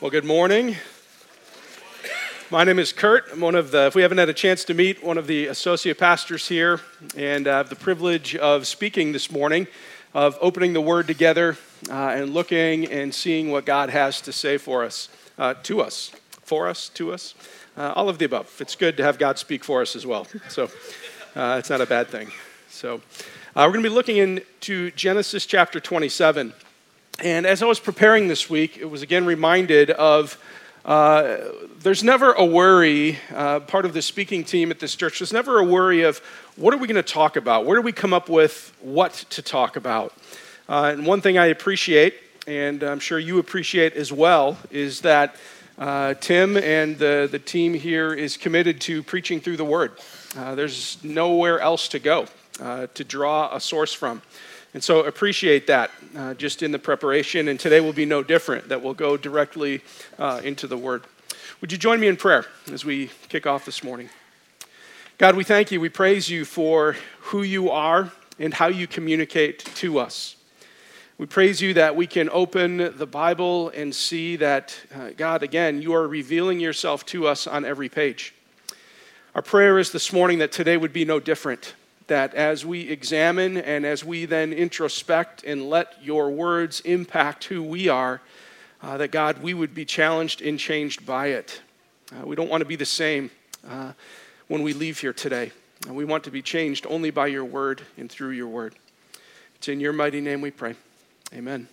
Well, good morning. My name is Kurt. I'm one of the, if we haven't had a chance to meet, one of the associate pastors here, and I have the privilege of speaking this morning, of opening the Word together uh, and looking and seeing what God has to say for us, uh, to us, for us, to us, uh, all of the above. It's good to have God speak for us as well. So uh, it's not a bad thing. So uh, we're going to be looking into Genesis chapter 27. And as I was preparing this week, it was again reminded of uh, there's never a worry, uh, part of the speaking team at this church, there's never a worry of what are we going to talk about? Where do we come up with what to talk about? Uh, and one thing I appreciate, and I'm sure you appreciate as well, is that uh, Tim and the, the team here is committed to preaching through the Word. Uh, there's nowhere else to go uh, to draw a source from. And so appreciate that uh, just in the preparation. And today will be no different, that we'll go directly uh, into the Word. Would you join me in prayer as we kick off this morning? God, we thank you. We praise you for who you are and how you communicate to us. We praise you that we can open the Bible and see that, uh, God, again, you are revealing yourself to us on every page. Our prayer is this morning that today would be no different that as we examine and as we then introspect and let your words impact who we are, uh, that God, we would be challenged and changed by it. Uh, we don't want to be the same uh, when we leave here today. And we want to be changed only by your word and through your word. It's in your mighty name we pray. Amen.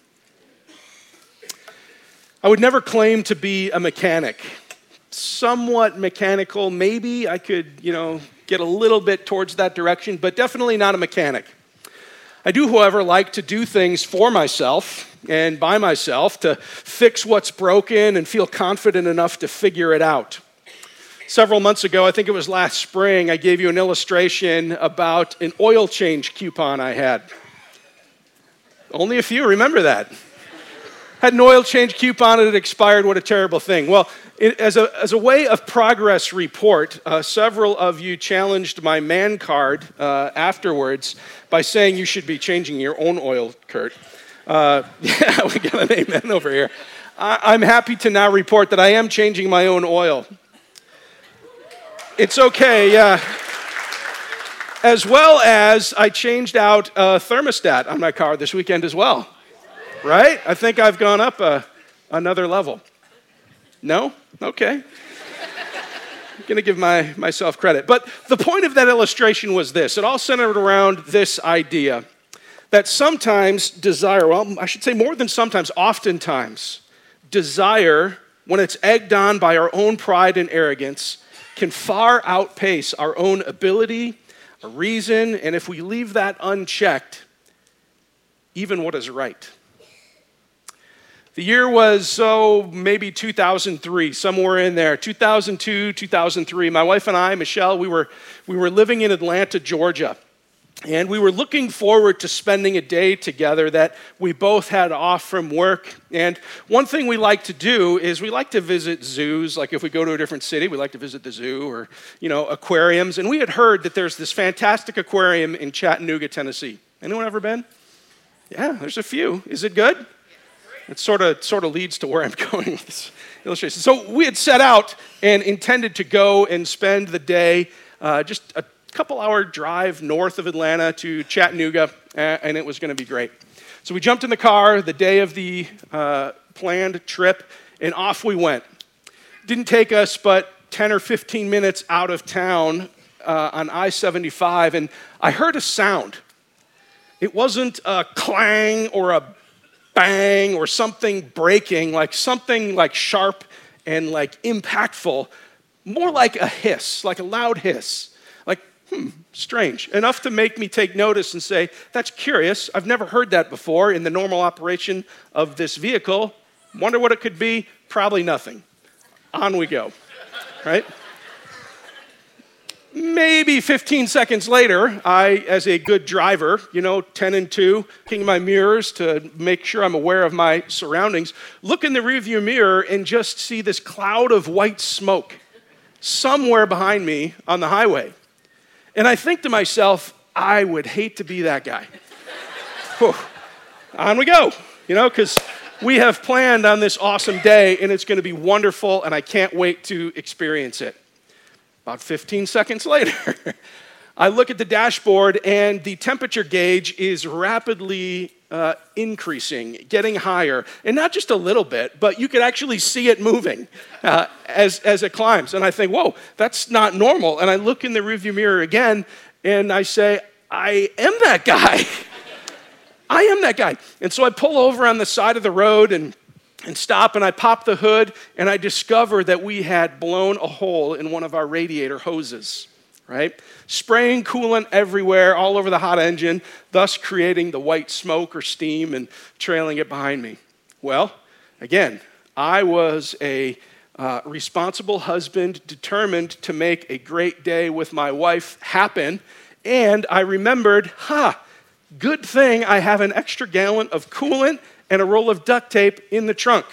I would never claim to be a mechanic. Somewhat mechanical, maybe I could, you know, get a little bit towards that direction, but definitely not a mechanic. I do, however, like to do things for myself and by myself to fix what's broken and feel confident enough to figure it out. Several months ago, I think it was last spring, I gave you an illustration about an oil change coupon I had. Only a few remember that. Had an oil change coupon and it expired. What a terrible thing. Well, it, as, a, as a way of progress report, uh, several of you challenged my man card uh, afterwards by saying you should be changing your own oil, Kurt. Uh, yeah, we got an amen over here. I, I'm happy to now report that I am changing my own oil. It's okay, yeah. As well as I changed out a thermostat on my car this weekend as well. Right? I think I've gone up a, another level. No? Okay. I'm going to give my, myself credit. But the point of that illustration was this it all centered around this idea that sometimes desire, well, I should say more than sometimes, oftentimes, desire, when it's egged on by our own pride and arrogance, can far outpace our own ability, our reason, and if we leave that unchecked, even what is right. The year was, so oh, maybe 2003, somewhere in there. 2002, 2003. My wife and I, Michelle, we were, we were living in Atlanta, Georgia. And we were looking forward to spending a day together that we both had off from work. And one thing we like to do is we like to visit zoos. Like if we go to a different city, we like to visit the zoo or, you know, aquariums. And we had heard that there's this fantastic aquarium in Chattanooga, Tennessee. Anyone ever been? Yeah, there's a few. Is it good? It sort of sort of leads to where I'm going with this illustration. So we had set out and intended to go and spend the day, uh, just a couple hour drive north of Atlanta to Chattanooga, and it was going to be great. So we jumped in the car the day of the uh, planned trip, and off we went. Didn't take us but 10 or 15 minutes out of town uh, on I 75, and I heard a sound. It wasn't a clang or a bang or something breaking, like something like sharp and like impactful, more like a hiss, like a loud hiss. Like, hmm, strange. Enough to make me take notice and say, that's curious. I've never heard that before in the normal operation of this vehicle. Wonder what it could be? Probably nothing. On we go, right? Maybe 15 seconds later, I, as a good driver, you know, 10 and 2, looking my mirrors to make sure I'm aware of my surroundings, look in the rearview mirror and just see this cloud of white smoke somewhere behind me on the highway. And I think to myself, I would hate to be that guy. on we go, you know, because we have planned on this awesome day, and it's going to be wonderful, and I can't wait to experience it. About 15 seconds later, I look at the dashboard, and the temperature gauge is rapidly uh, increasing, getting higher, and not just a little bit, but you could actually see it moving uh, as, as it climbs. And I think, whoa, that's not normal. And I look in the rearview mirror again, and I say, I am that guy. I am that guy. And so I pull over on the side of the road and, and stop, and I pop the hood, and I discover that we had blown a hole in one of our radiator hoses, right? Spraying coolant everywhere, all over the hot engine, thus creating the white smoke or steam and trailing it behind me. Well, again, I was a uh, responsible husband determined to make a great day with my wife happen. And I remembered, ha, Good thing I have an extra gallon of coolant and a roll of duct tape in the trunk.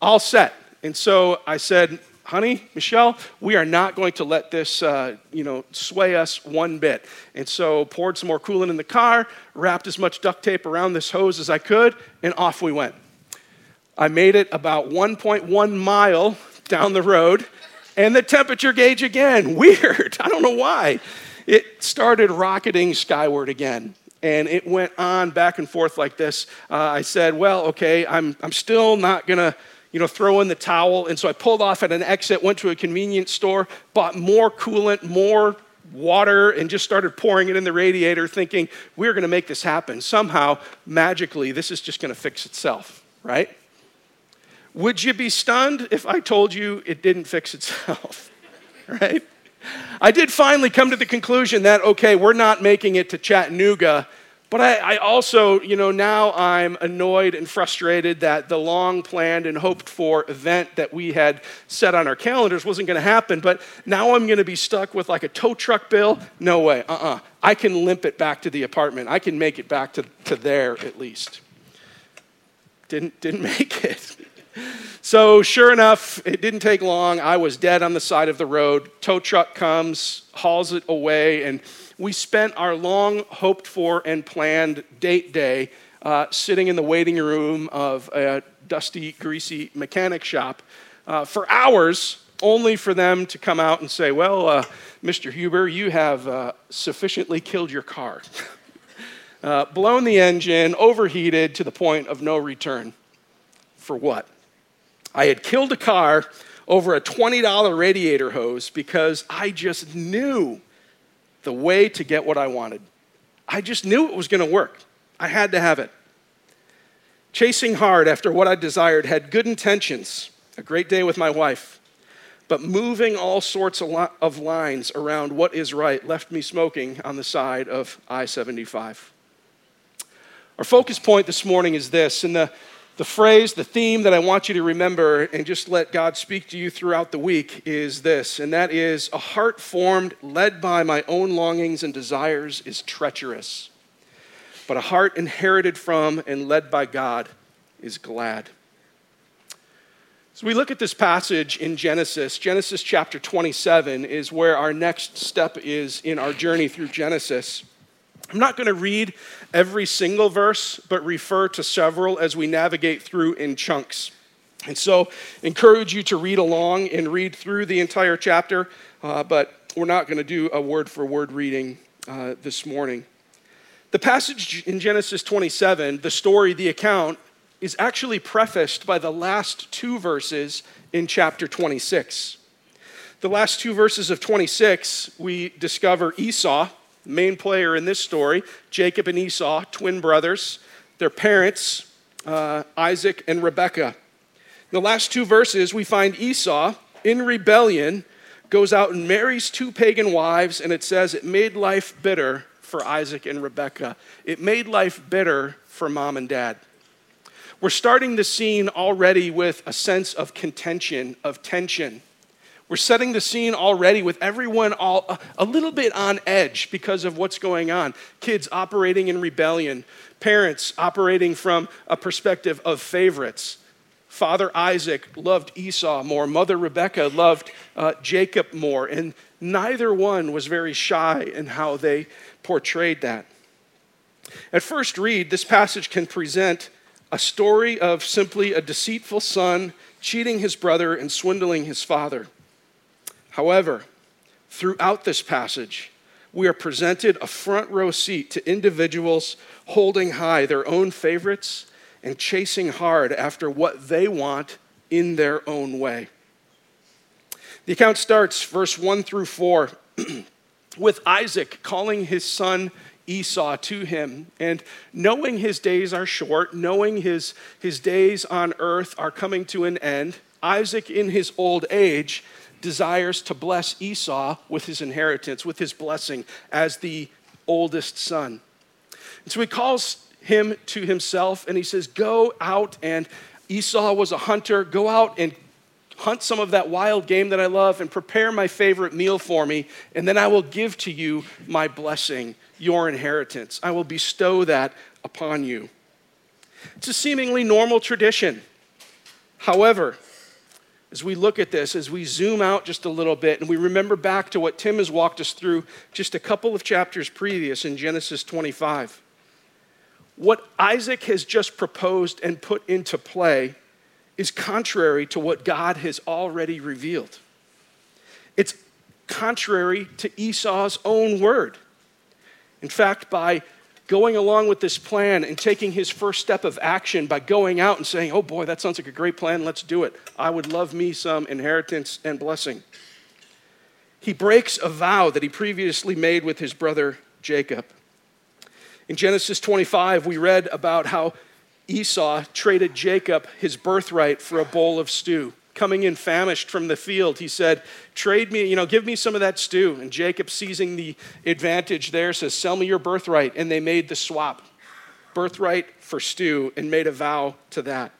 All set. And so I said, honey, Michelle, we are not going to let this, uh, you know, sway us one bit. And so poured some more coolant in the car, wrapped as much duct tape around this hose as I could, and off we went. I made it about 1.1 mile down the road, and the temperature gauge again, weird, I don't know why it started rocketing skyward again. And it went on back and forth like this. Uh, I said, Well, okay, I'm, I'm still not going to you know, throw in the towel. And so I pulled off at an exit, went to a convenience store, bought more coolant, more water, and just started pouring it in the radiator, thinking, we're going to make this happen. Somehow, magically, this is just going to fix itself, right? Would you be stunned if I told you it didn't fix itself, right? I did finally come to the conclusion that, okay, we're not making it to Chattanooga, but I, I, also, you know, now I'm annoyed and frustrated that the long planned and hoped for event that we had set on our calendars wasn't going to happen. But now I'm going to be stuck with like a tow truck bill. No way. Uh uh-uh. uh I can limp it back to the apartment. I can make it back to, to there at least. Didn't, didn't make it. So, sure enough, it didn't take long. I was dead on the side of the road. Tow truck comes, hauls it away, and we spent our long hoped for and planned date day uh, sitting in the waiting room of a dusty, greasy mechanic shop uh, for hours, only for them to come out and say, Well, uh, Mr. Huber, you have uh, sufficiently killed your car. Uh, blown the engine, overheated to the point of no return. For what? I had killed a car over a $20 radiator hose because I just knew the way to get what I wanted. I just knew it was going to work. I had to have it. Chasing hard after what I desired had good intentions, a great day with my wife, but moving all sorts of lines around what is right left me smoking on the side of I 75. Our focus point this morning is this. In the the phrase, the theme that I want you to remember and just let God speak to you throughout the week is this, and that is a heart formed, led by my own longings and desires, is treacherous. But a heart inherited from and led by God is glad. So we look at this passage in Genesis. Genesis chapter 27 is where our next step is in our journey through Genesis. I'm not going to read every single verse, but refer to several as we navigate through in chunks. And so, encourage you to read along and read through the entire chapter, uh, but we're not going to do a word for word reading uh, this morning. The passage in Genesis 27, the story, the account, is actually prefaced by the last two verses in chapter 26. The last two verses of 26, we discover Esau main player in this story, Jacob and Esau, twin brothers, their parents, uh, Isaac and Rebekah. In the last two verses, we find Esau in rebellion goes out and marries two pagan wives, and it says it made life bitter for Isaac and Rebekah. It made life bitter for mom and dad. We're starting the scene already with a sense of contention, of tension. We're setting the scene already with everyone all a little bit on edge because of what's going on. Kids operating in rebellion, parents operating from a perspective of favorites. Father Isaac loved Esau more, Mother Rebecca loved uh, Jacob more, and neither one was very shy in how they portrayed that. At first read, this passage can present a story of simply a deceitful son cheating his brother and swindling his father. However, throughout this passage, we are presented a front row seat to individuals holding high their own favorites and chasing hard after what they want in their own way. The account starts, verse 1 through 4, with Isaac calling his son Esau to him. And knowing his days are short, knowing his, his days on earth are coming to an end, Isaac, in his old age, desires to bless Esau with his inheritance, with his blessing as the oldest son. And so he calls him to himself and he says, Go out and Esau was a hunter. Go out and hunt some of that wild game that I love and prepare my favorite meal for me, and then I will give to you my blessing, your inheritance. I will bestow that upon you. It's a seemingly normal tradition. However, as we look at this, as we zoom out just a little bit and we remember back to what Tim has walked us through just a couple of chapters previous in Genesis 25, what Isaac has just proposed and put into play is contrary to what God has already revealed. It's contrary to Esau's own word. In fact, by going along with this plan and taking his first step of action by going out and saying, Oh boy, that sounds like a great plan, let's do it. I would love me some inheritance and blessing. He breaks a vow that he previously made with his brother Jacob. In Genesis 25, we read about how Esau traded Jacob his birthright for a bowl of stew. Coming in famished from the field, he said, Trade me, you know, give me some of that stew. And Jacob, seizing the advantage there, says, Sell me your birthright. And they made the swap birthright for stew and made a vow to that.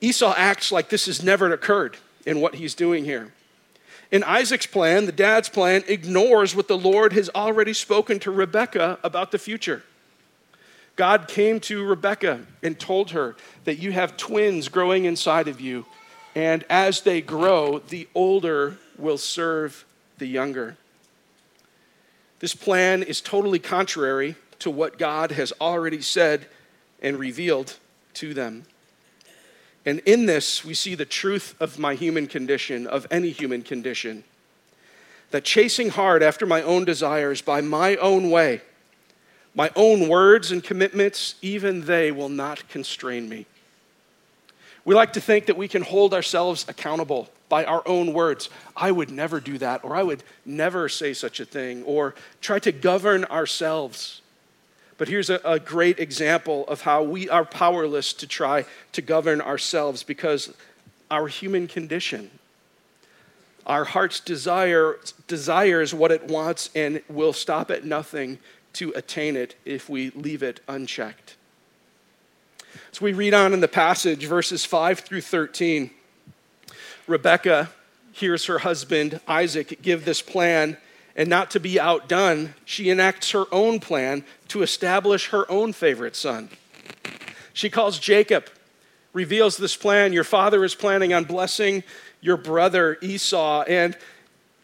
Esau acts like this has never occurred in what he's doing here. In Isaac's plan, the dad's plan ignores what the Lord has already spoken to Rebekah about the future. God came to Rebekah and told her that you have twins growing inside of you, and as they grow, the older will serve the younger. This plan is totally contrary to what God has already said and revealed to them. And in this, we see the truth of my human condition, of any human condition. That chasing hard after my own desires by my own way, my own words and commitments, even they will not constrain me. We like to think that we can hold ourselves accountable by our own words. I would never do that, or I would never say such a thing, or try to govern ourselves. But here's a, a, great example of how we are powerless to try to govern ourselves because our human condition, our heart's desire, desires what it wants and will stop at nothing to attain it if we leave it unchecked. So we read on in the passage, verses 5 through 13. Rebecca hears her husband Isaac give this plan, and not to be outdone, she enacts her own plan to establish her own favorite son. She calls Jacob, reveals this plan. Your father is planning on blessing your brother Esau, and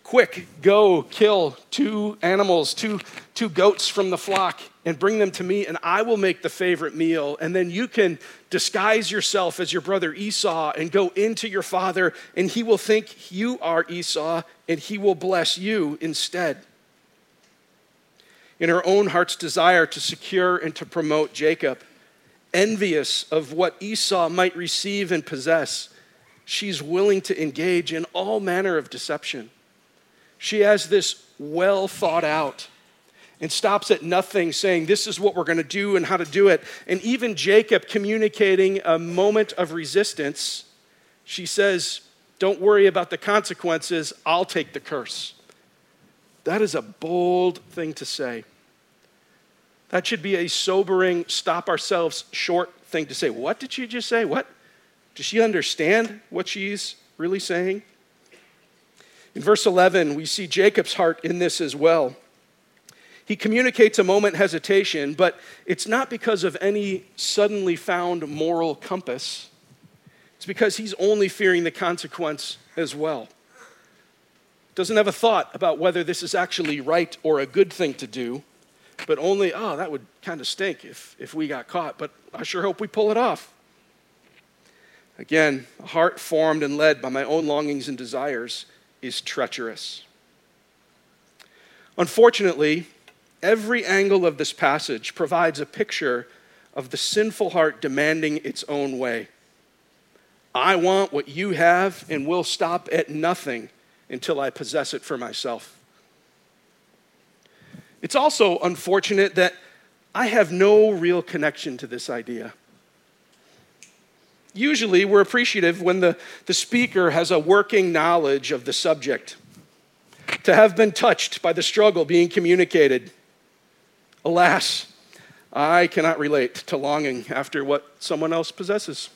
quick, go kill two animals, two, two goats from the flock, and bring them to me, and I will make the favorite meal. And then you can disguise yourself as your brother Esau and go into your father, and he will think you are Esau, and he will bless you instead. In her own heart's desire to secure and to promote Jacob, envious of what Esau might receive and possess, she's willing to engage in all manner of deception. She has this well thought out and stops at nothing, saying, This is what we're going to do and how to do it. And even Jacob communicating a moment of resistance, she says, Don't worry about the consequences, I'll take the curse. That is a bold thing to say. That should be a sobering, stop ourselves short thing to say. What did she just say? What? Does she understand what she's really saying? In verse 11, we see Jacob's heart in this as well. He communicates a moment hesitation, but it's not because of any suddenly found moral compass. It's because he's only fearing the consequence as well. Doesn't have a thought about whether this is actually right or a good thing to do, but only, oh, that would kind of stink if, if we got caught, but I sure hope we pull it off. Again, a heart formed and led by my own longings and desires is treacherous. Unfortunately, every angle of this passage provides a picture of the sinful heart demanding its own way. I want what you have and will stop at nothing until I possess it for myself. It's also unfortunate that I have no real connection to this idea. Usually, we're appreciative when the, the speaker has a working knowledge of the subject, to have been touched by the struggle being communicated. Alas, I cannot relate to longing after what someone else possesses.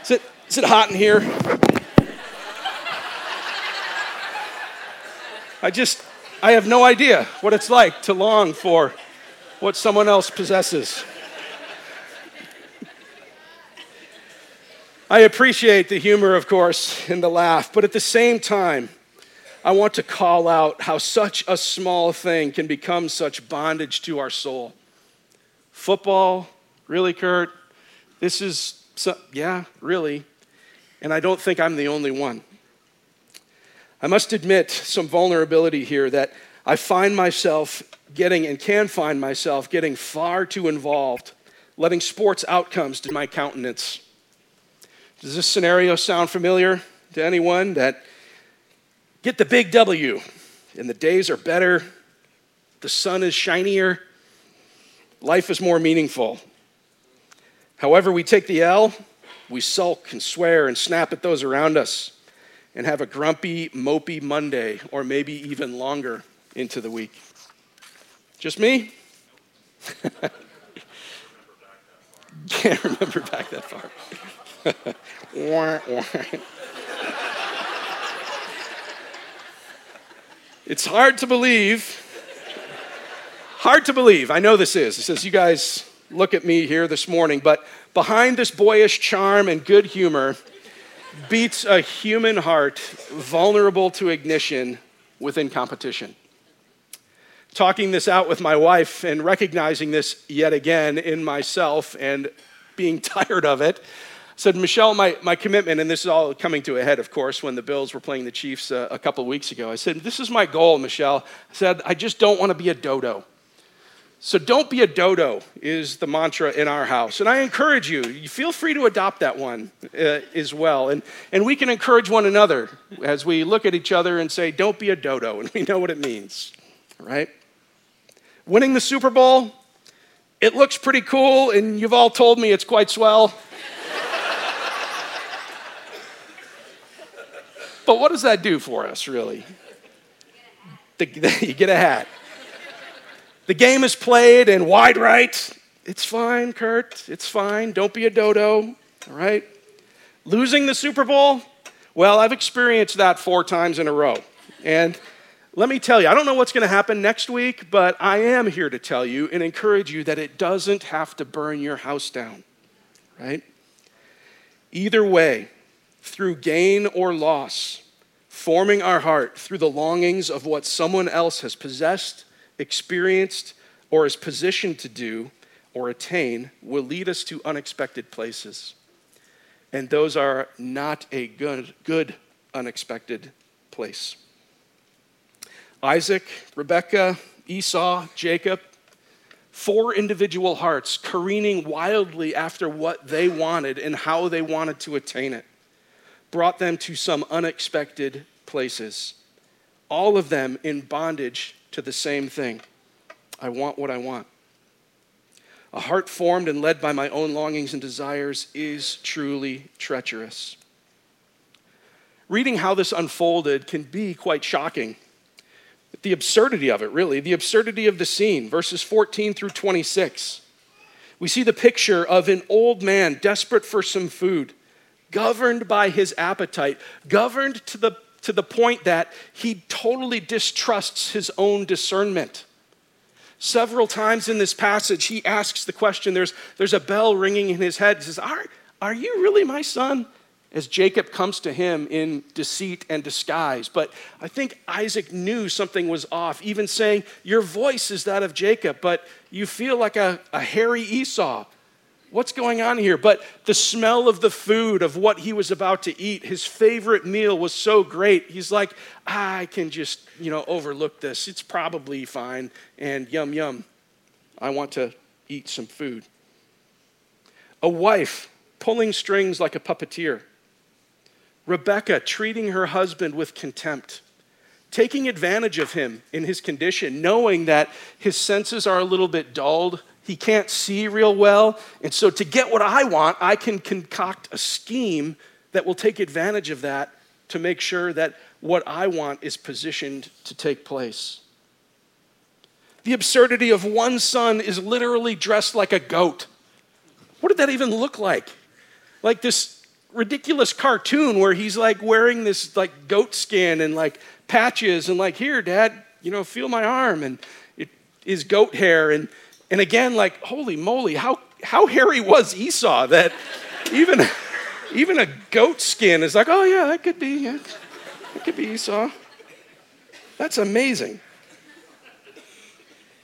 Is it, is it hot in here? I just, I have no idea what it's like to long for what someone else possesses. I appreciate the humor, of course, and the laugh, but at the same time, I want to call out how such a small thing can become such bondage to our soul. Football, really, Kurt? This is, so, yeah, really. And I don't think I'm the only one. I must admit some vulnerability here that I find myself getting and can find myself getting far too involved, letting sports outcomes to my countenance. Does this scenario sound familiar to anyone that get the big W and the days are better, the sun is shinier, life is more meaningful? However, we take the L, we sulk and swear and snap at those around us and have a grumpy, mopey Monday, or maybe even longer into the week. Just me? Can't remember back that far. it's hard to believe. Hard to believe. I know this is. It says, you guys look at me here this morning, but behind this boyish charm and good humor, beats a human heart vulnerable to ignition within competition. Talking this out with my wife and recognizing this yet again in myself and being tired of it, said, Michelle, my, my commitment, and this is all coming to a head, of course, when the Bills were playing the Chiefs uh, a couple weeks ago. I said, This is my goal, Michelle. I said, I just don't want to be a dodo. So don't be a dodo is the mantra in our house. And I encourage you, you feel free to adopt that one uh, as well. And, and we can encourage one another as we look at each other and say, don't be a dodo. And we know what it means, right? Winning the Super Bowl, it looks pretty cool, and you've all told me it's quite swell. But what does that do for us, really? The, you get a hat. The game is played and wide right. It's fine, Kurt. It's fine. Don't be a dodo, all right? Losing the Super Bowl? Well, I've experienced that four times in a row. And let me tell you, I don't know what's going to happen next week, but I am here to tell you and encourage you that it doesn't have to burn your house down, right? Either way, through gain or loss, forming our heart through the longings of what someone else has possessed experienced, or is positioned to do or attain will lead us to unexpected places. And those are not a good, good unexpected place. Isaac, Rebekah, Esau, Jacob, four individual hearts careening wildly after what they wanted and how they wanted to attain it, brought them to some unexpected places. All of them in bondage to the same thing I want what I want. A heart formed and led by my own longings and desires is truly treacherous. Reading how this unfolded can be quite shocking. The absurdity of it, really, the absurdity of the scene, verses 14 through 26. We see the picture of an old man desperate for some food, governed by his appetite, governed to the to the point that he totally distrusts his own discernment. Several times in this passage, he asks the question there's, there's a bell ringing in his head. He says, are, are you really my son? as Jacob comes to him in deceit and disguise. But I think Isaac knew something was off, even saying, Your voice is that of Jacob, but you feel like a, a hairy Esau. What's going on here? But the smell of the food, of what he was about to eat, his favorite meal was so great. He's like, I can just, you know, overlook this. It's probably fine. And yum, yum. I want to eat some food. A wife pulling strings like a puppeteer Rebecca treating her husband with contempt, taking advantage of him in his condition, knowing that his senses are a little bit dulled. He can't see real well. And so, to get what I want, I can concoct a scheme that will take advantage of that to make sure that what I want is positioned to take place. The absurdity of one son is literally dressed like a goat. What did that even look like? Like this ridiculous cartoon where he's like wearing this like goat skin and like patches and like here dad you know feel my arm and it is goat hair and and again like holy moly how how hairy was esau that even even a goat skin is like oh yeah that could be yeah, that could be esau. That's amazing.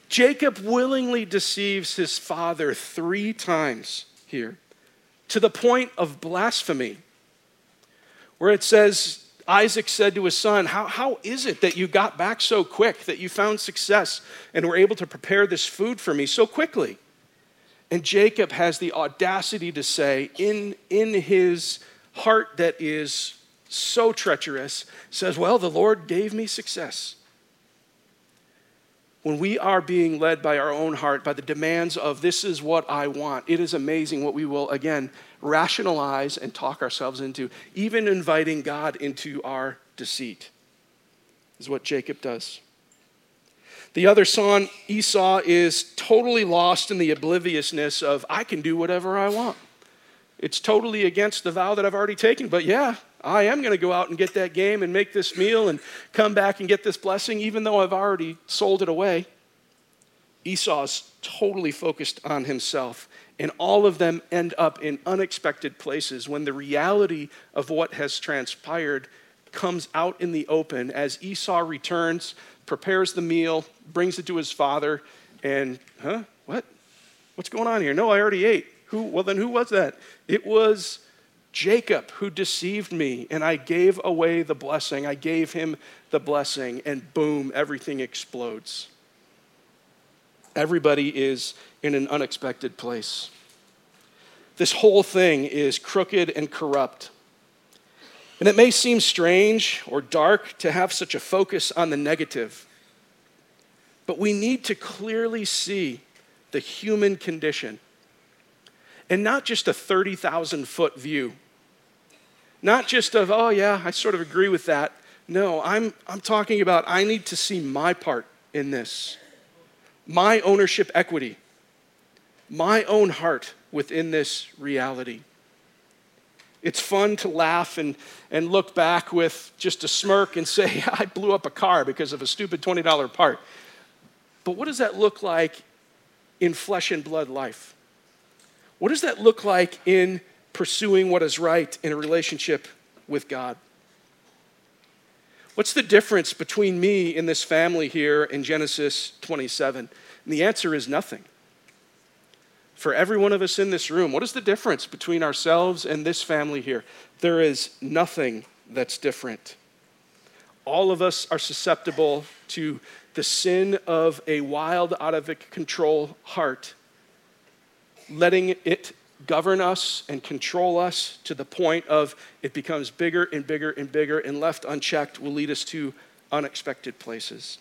Jacob willingly deceives his father three times here to the point of blasphemy, where it says, Isaac said to his son, how, how is it that you got back so quick, that you found success and were able to prepare this food for me so quickly? And Jacob has the audacity to say, in, in his heart that is so treacherous, says, Well, the Lord gave me success when we are being led by our own heart, by the demands of this is what I want, it is amazing what we will, again, rationalize and talk ourselves into, even inviting God into our deceit, is what Jacob does. The other son, Esau, is totally lost in the obliviousness of, I can do whatever I want. It's totally against the vow that I've already taken, but yeah, I am going to go out and get that game and make this meal and come back and get this blessing, even though I've already sold it away. Esau's totally focused on himself, and all of them end up in unexpected places when the reality of what has transpired comes out in the open as Esau returns, prepares the meal, brings it to his father, and, huh, what? What's going on here? No, I already ate. Who? Well, then who was that? It was Jacob who deceived me, and I gave away the blessing. I gave him the blessing, and boom, everything explodes. Everybody is in an unexpected place. This whole thing is crooked and corrupt. And it may seem strange or dark to have such a focus on the negative, but we need to clearly see the human condition and not just a 30,000 foot view. Not just of, oh, yeah, I sort of agree with that. No, I'm, I'm talking about I need to see my part in this, my ownership equity, my own heart within this reality. It's fun to laugh and, and look back with just a smirk and say, I blew up a car because of a stupid $20 part. But what does that look like in flesh and blood life? What does that look like in pursuing what is right in a relationship with God? What's the difference between me and this family here in Genesis 27? And the answer is nothing. For every one of us in this room, what is the difference between ourselves and this family here? There is nothing that's different. All of us are susceptible to the sin of a wild, out of control heart letting it govern us and control us to the point of it becomes bigger and bigger and bigger, and left unchecked will lead us to unexpected places.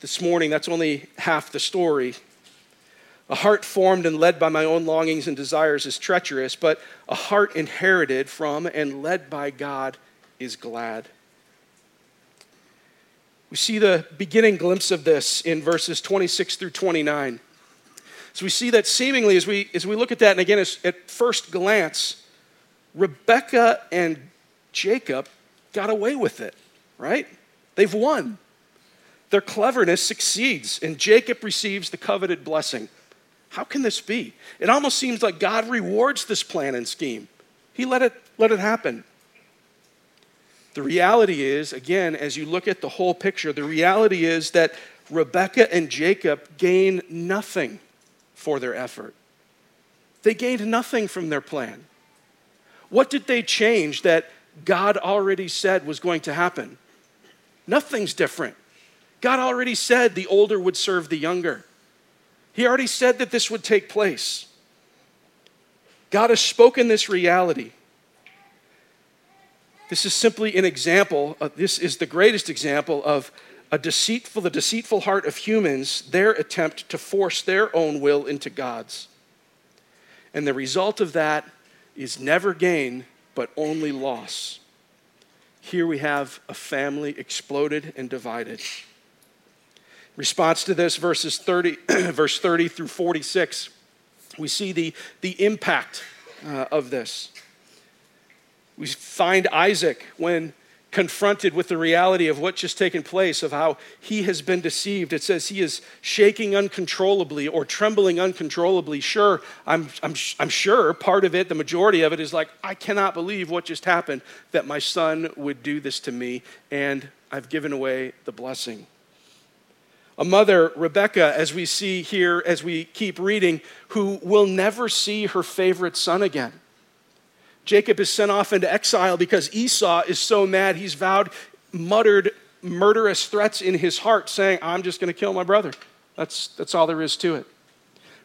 This morning, that's only half the story. A heart formed and led by my own longings and desires is treacherous, but a heart inherited from and led by God is glad. We see the beginning glimpse of this in verses 26 through 29. So we see that seemingly as we, as we look at that, and again, as, at first glance, Rebecca and Jacob got away with it, right? They've won. Their cleverness succeeds, and Jacob receives the coveted blessing. How can this be? It almost seems like God rewards this plan and scheme. He let it, let it happen. The reality is, again, as you look at the whole picture, the reality is that Rebecca and Jacob gain nothing for their effort. They gained nothing from their plan. What did they change that God already said was going to happen? Nothing's different. God already said the older would serve the younger. He already said that this would take place. God has spoken this reality. This is simply an example, of, this is the greatest example of a deceitful, the deceitful heart of humans, their attempt to force their own will into God's. And the result of that is never gain, but only loss. Here we have a family exploded and divided. Response to this, verses 30, verse 30 through 46, we see the, the impact uh, of this. We find Isaac when confronted with the reality of what just taken place, of how he has been deceived. It says he is shaking uncontrollably or trembling uncontrollably. Sure, I'm, I'm, I'm sure part of it, the majority of it, is like, I cannot believe what just happened, that my son would do this to me, and I've given away the blessing. A mother, Rebecca, as we see here, as we keep reading, who will never see her favorite son again. Jacob is sent off into exile because Esau is so mad he's vowed, muttered murderous threats in his heart, saying, I'm just going to kill my brother. That's, that's all there is to it.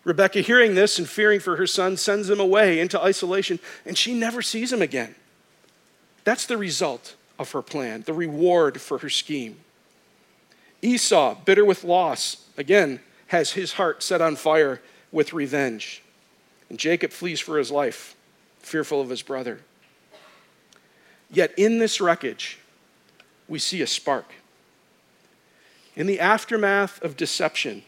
Rebecca, hearing this and fearing for her son, sends him away into isolation, and she never sees him again. That's the result of her plan, the reward for her scheme. Esau, bitter with loss, again, has his heart set on fire with revenge. And Jacob flees for his life, fearful of his brother. Yet in this wreckage, we see a spark. In the aftermath of deception,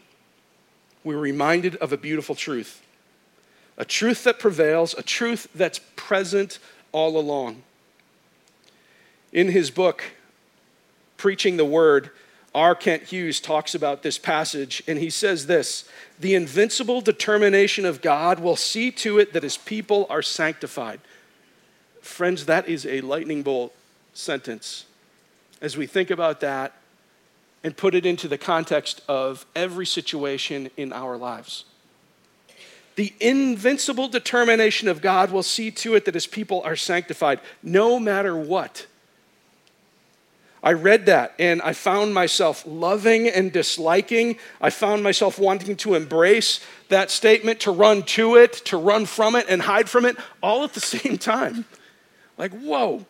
we're reminded of a beautiful truth a truth that prevails, a truth that's present all along. In his book, Preaching the Word, R. Kent Hughes talks about this passage, and he says this The invincible determination of God will see to it that his people are sanctified. Friends, that is a lightning bolt sentence. As we think about that and put it into the context of every situation in our lives. The invincible determination of God will see to it that his people are sanctified, no matter what I read that and I found myself loving and disliking. I found myself wanting to embrace that statement, to run to it, to run from it, and hide from it all at the same time. Like, whoa,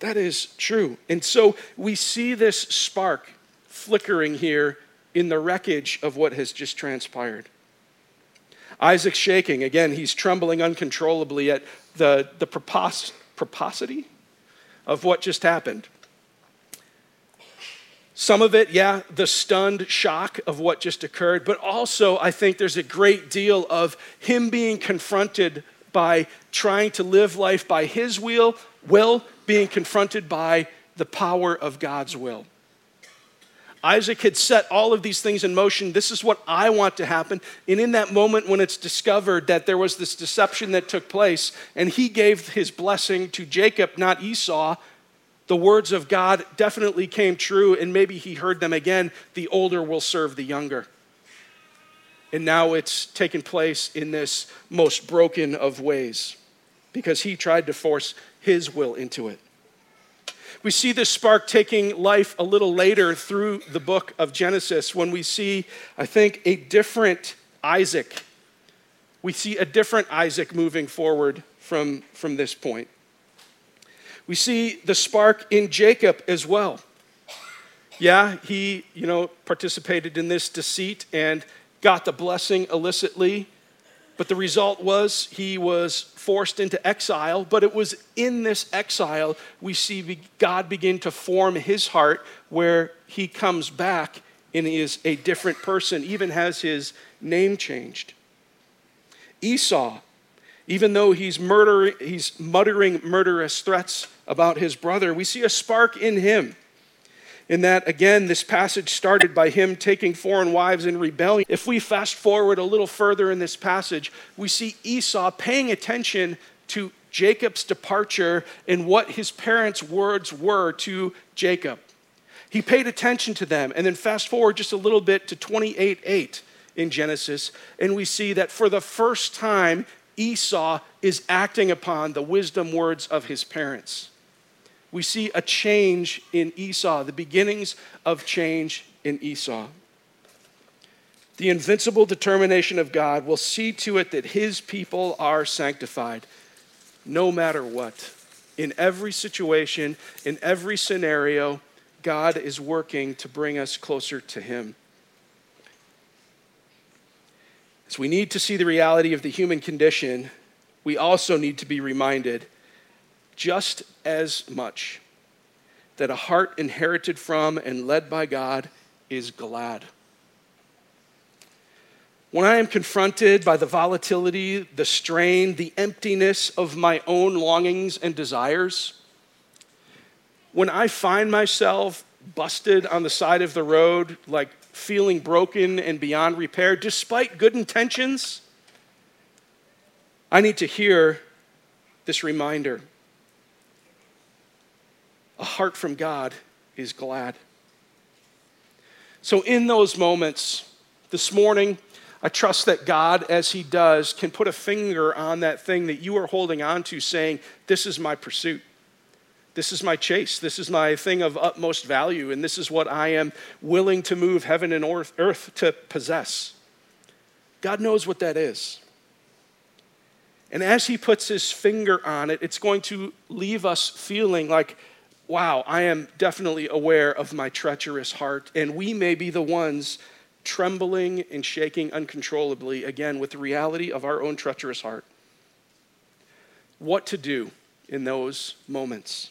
that is true. And so we see this spark flickering here in the wreckage of what has just transpired. Isaac's shaking. Again, he's trembling uncontrollably at the, the proposity of what just happened. Some of it, yeah, the stunned shock of what just occurred, but also I think there's a great deal of him being confronted by trying to live life by his will, will being confronted by the power of God's will. Isaac had set all of these things in motion. This is what I want to happen. And in that moment when it's discovered that there was this deception that took place, and he gave his blessing to Jacob, not Esau, the words of God definitely came true, and maybe he heard them again the older will serve the younger. And now it's taken place in this most broken of ways because he tried to force his will into it. We see this spark taking life a little later through the book of Genesis when we see, I think, a different Isaac. We see a different Isaac moving forward from, from this point. We see the spark in Jacob as well. Yeah, he, you know, participated in this deceit and got the blessing illicitly, but the result was he was forced into exile. But it was in this exile we see God begin to form his heart where he comes back and is a different person, even has his name changed. Esau, even though he's, murdering, he's muttering murderous threats about his brother, we see a spark in him. in that, again, this passage started by him taking foreign wives in rebellion. If we fast forward a little further in this passage, we see Esau paying attention to Jacob's departure and what his parents' words were to Jacob. He paid attention to them. And then fast forward just a little bit to 28 8 in Genesis, and we see that for the first time, Esau is acting upon the wisdom words of his parents we see a change in Esau, the beginnings of change in Esau. The invincible determination of God will see to it that his people are sanctified no matter what. In every situation, in every scenario, God is working to bring us closer to him. As we need to see the reality of the human condition, we also need to be reminded just as much that a heart inherited from and led by God is glad. When I am confronted by the volatility, the strain, the emptiness of my own longings and desires, when I find myself busted on the side of the road, like feeling broken and beyond repair, despite good intentions, I need to hear this reminder a heart from God is glad. So, in those moments, this morning, I trust that God, as He does, can put a finger on that thing that you are holding on to, saying, This is my pursuit. This is my chase. This is my thing of utmost value. And this is what I am willing to move heaven and earth to possess. God knows what that is. And as He puts His finger on it, it's going to leave us feeling like, wow, I am definitely aware of my treacherous heart, and we may be the ones trembling and shaking uncontrollably, again, with the reality of our own treacherous heart. What to do in those moments?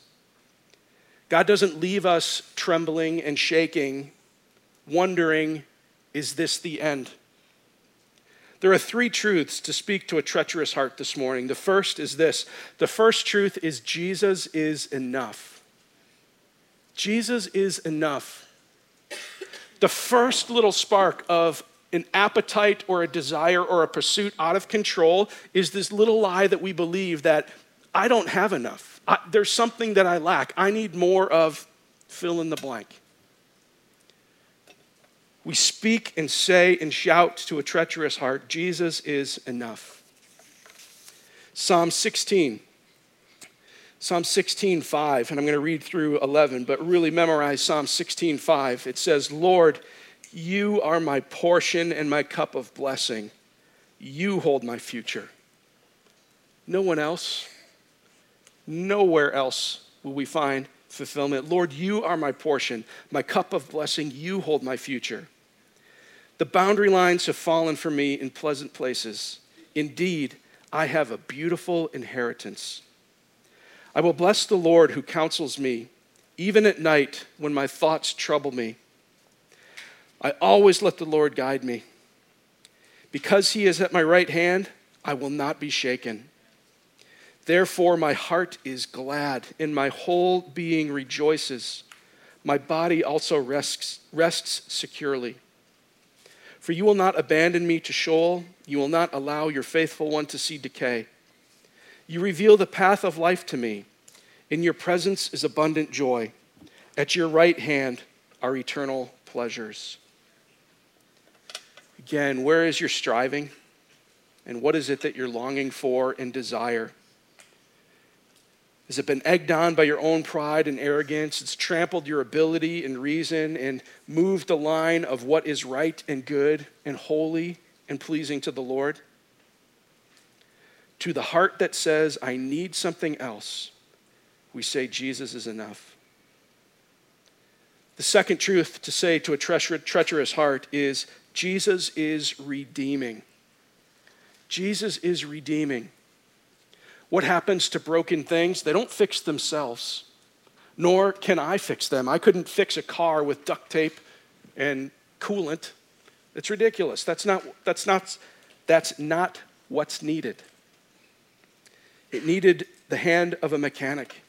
God doesn't leave us trembling and shaking, wondering, is this the end? There are three truths to speak to a treacherous heart this morning. The first is this the first truth is Jesus is enough. Jesus is enough. The first little spark of an appetite or a desire or a pursuit out of control is this little lie that we believe that I don't have enough. I, there's something that I lack. I need more of fill in the blank. We speak and say and shout to a treacherous heart Jesus is enough. Psalm 16 Psalm 16:5, and I'm going to read through 11, but really memorize Psalm 16:5. It says, "Lord, you are my portion and my cup of blessing. You hold my future. No one else, nowhere else will we find fulfillment. Lord, you are my portion, my cup of blessing. You hold my future. The boundary lines have fallen for me in pleasant places. Indeed, I have a beautiful inheritance. I will bless the Lord who counsels me, even at night when my thoughts trouble me. I always let the Lord guide me. Because he is at my right hand, I will not be shaken. Therefore, my heart is glad, and my whole being rejoices. My body also rests, rests securely. For you will not abandon me to Sheol, you will not allow your faithful one to see decay. You reveal the path of life to me. In your presence is abundant joy. At your right hand are eternal pleasures. Again, where is your striving? And what is it that you're longing for and desire? Has it been egged on by your own pride and arrogance? It's trampled your ability and reason and moved the line of what is right and good and holy and pleasing to the Lord? To the heart that says, I need something else, we say, Jesus is enough. The second truth to say to a treacherous heart is, Jesus is redeeming. Jesus is redeeming. What happens to broken things? They don't fix themselves, nor can I fix them. I couldn't fix a car with duct tape and coolant. It's ridiculous. That's not, that's not, that's not what's needed. It needed the hand of a mechanic.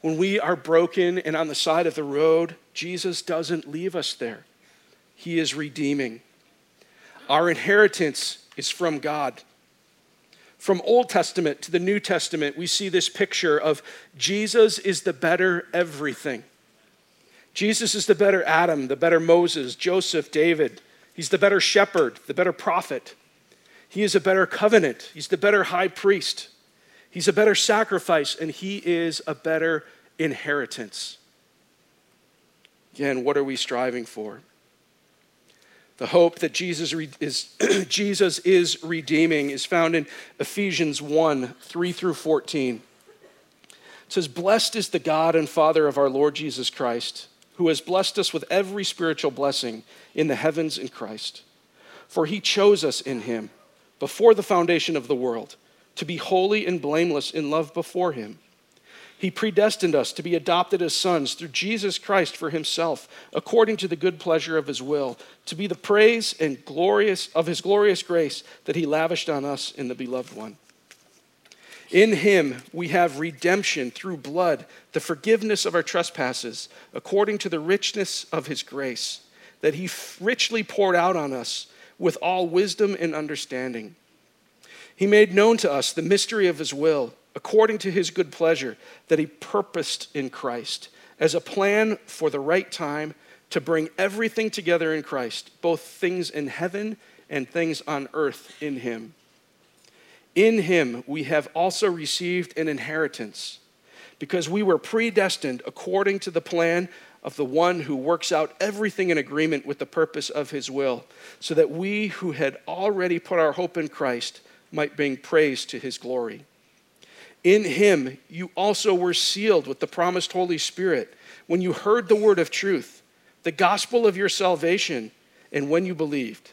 When we are broken and on the side of the road, Jesus doesn't leave us there. He is redeeming. Our inheritance is from God. From Old Testament to the New Testament, we see this picture of Jesus is the better everything. Jesus is the better Adam, the better Moses, Joseph, David. He's the better shepherd, the better prophet. He is a better covenant. He's the better high priest. He's a better sacrifice, and he is a better inheritance. Again, what are we striving for? The hope that Jesus is, Jesus is redeeming is found in Ephesians 1 3 through 14. It says, Blessed is the God and Father of our Lord Jesus Christ, who has blessed us with every spiritual blessing in the heavens in Christ. For he chose us in him before the foundation of the world to be holy and blameless in love before him. He predestined us to be adopted as sons through Jesus Christ for himself, according to the good pleasure of his will, to be the praise and glorious of his glorious grace that he lavished on us in the beloved one. In him we have redemption through blood, the forgiveness of our trespasses, according to the richness of his grace, that he richly poured out on us with all wisdom and understanding. He made known to us the mystery of his will according to his good pleasure that he purposed in Christ as a plan for the right time to bring everything together in Christ, both things in heaven and things on earth in him. In him we have also received an inheritance because we were predestined according to the plan of the one who works out everything in agreement with the purpose of his will, so that we who had already put our hope in Christ might bring praise to his glory. In him you also were sealed with the promised Holy Spirit when you heard the word of truth, the gospel of your salvation, and when you believed.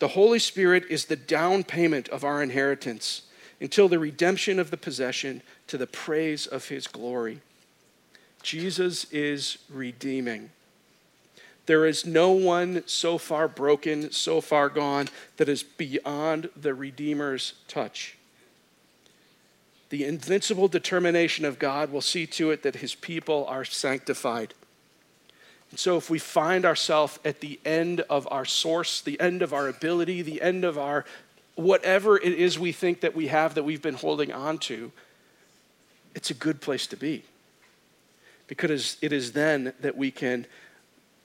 The Holy Spirit is the down payment of our inheritance until the redemption of the possession to the praise of his glory. Jesus is redeeming. There is no one so far broken, so far gone, that is beyond the Redeemer's touch. The invincible determination of God will see to it that his people are sanctified. And so, if we find ourselves at the end of our source, the end of our ability, the end of our whatever it is we think that we have that we've been holding on to, it's a good place to be. Because it is then that we can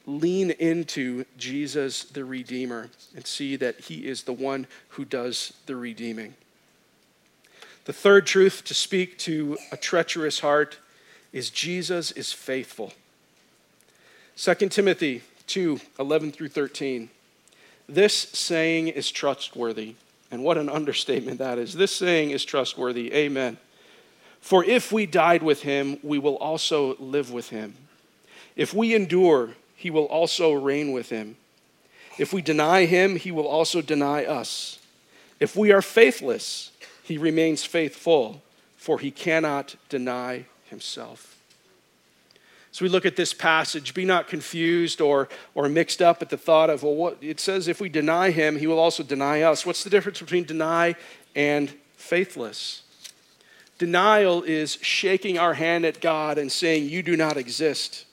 lean into Jesus the Redeemer and see that He is the one who does the redeeming. The third truth to speak to a treacherous heart is Jesus is faithful. 2 Timothy 2 11 through 13. This saying is trustworthy. And what an understatement that is. This saying is trustworthy. Amen. For if we died with him, we will also live with him. If we endure, he will also reign with him. If we deny him, he will also deny us. If we are faithless, he remains faithful, for he cannot deny himself. So we look at this passage, be not confused or, or mixed up at the thought of, well, what it says if we deny him, he will also deny us. What's the difference between deny and faithless? Denial is shaking our hand at God and saying, You do not exist.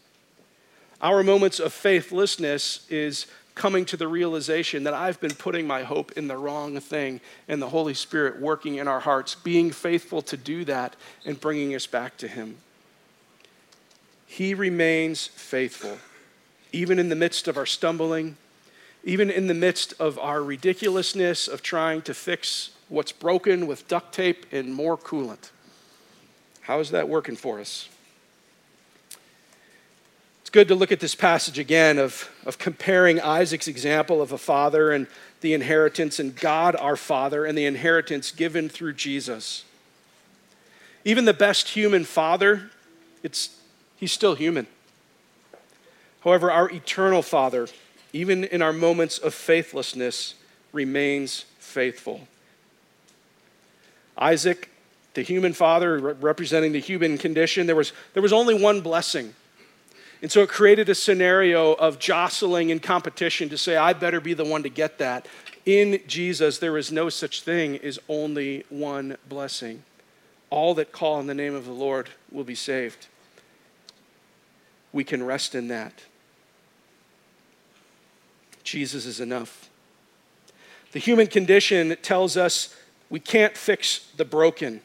Our moments of faithlessness is coming to the realization that I've been putting my hope in the wrong thing and the Holy Spirit working in our hearts, being faithful to do that and bringing us back to Him. He remains faithful, even in the midst of our stumbling, even in the midst of our ridiculousness of trying to fix what's broken with duct tape and more coolant. How is that working for us? Good to look at this passage again of, of comparing Isaac's example of a father and the inheritance, and God our Father and the inheritance given through Jesus. Even the best human father, it's, he's still human. However, our eternal Father, even in our moments of faithlessness, remains faithful. Isaac, the human father representing the human condition, there was, there was only one blessing and so it created a scenario of jostling and competition to say, I better be the one to get that. In Jesus, there is no such thing as only one blessing. All that call on the name of the Lord will be saved. We can rest in that. Jesus is enough. The human condition tells us we can't fix the broken,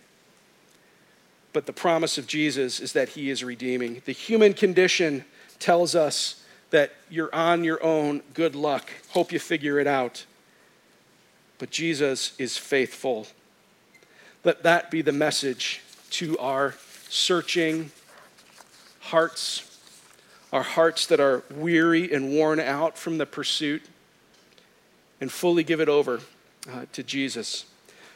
but the promise of Jesus is that he is redeeming. The human condition tells us that you're on your own, good luck, hope you figure it out. But Jesus is faithful. Let that be the message to our searching hearts, our hearts that are weary and worn out from the pursuit, and fully give it over uh, to Jesus.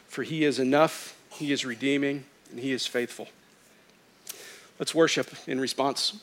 For he is enough, he is redeeming, and he is faithful. Let's worship in response.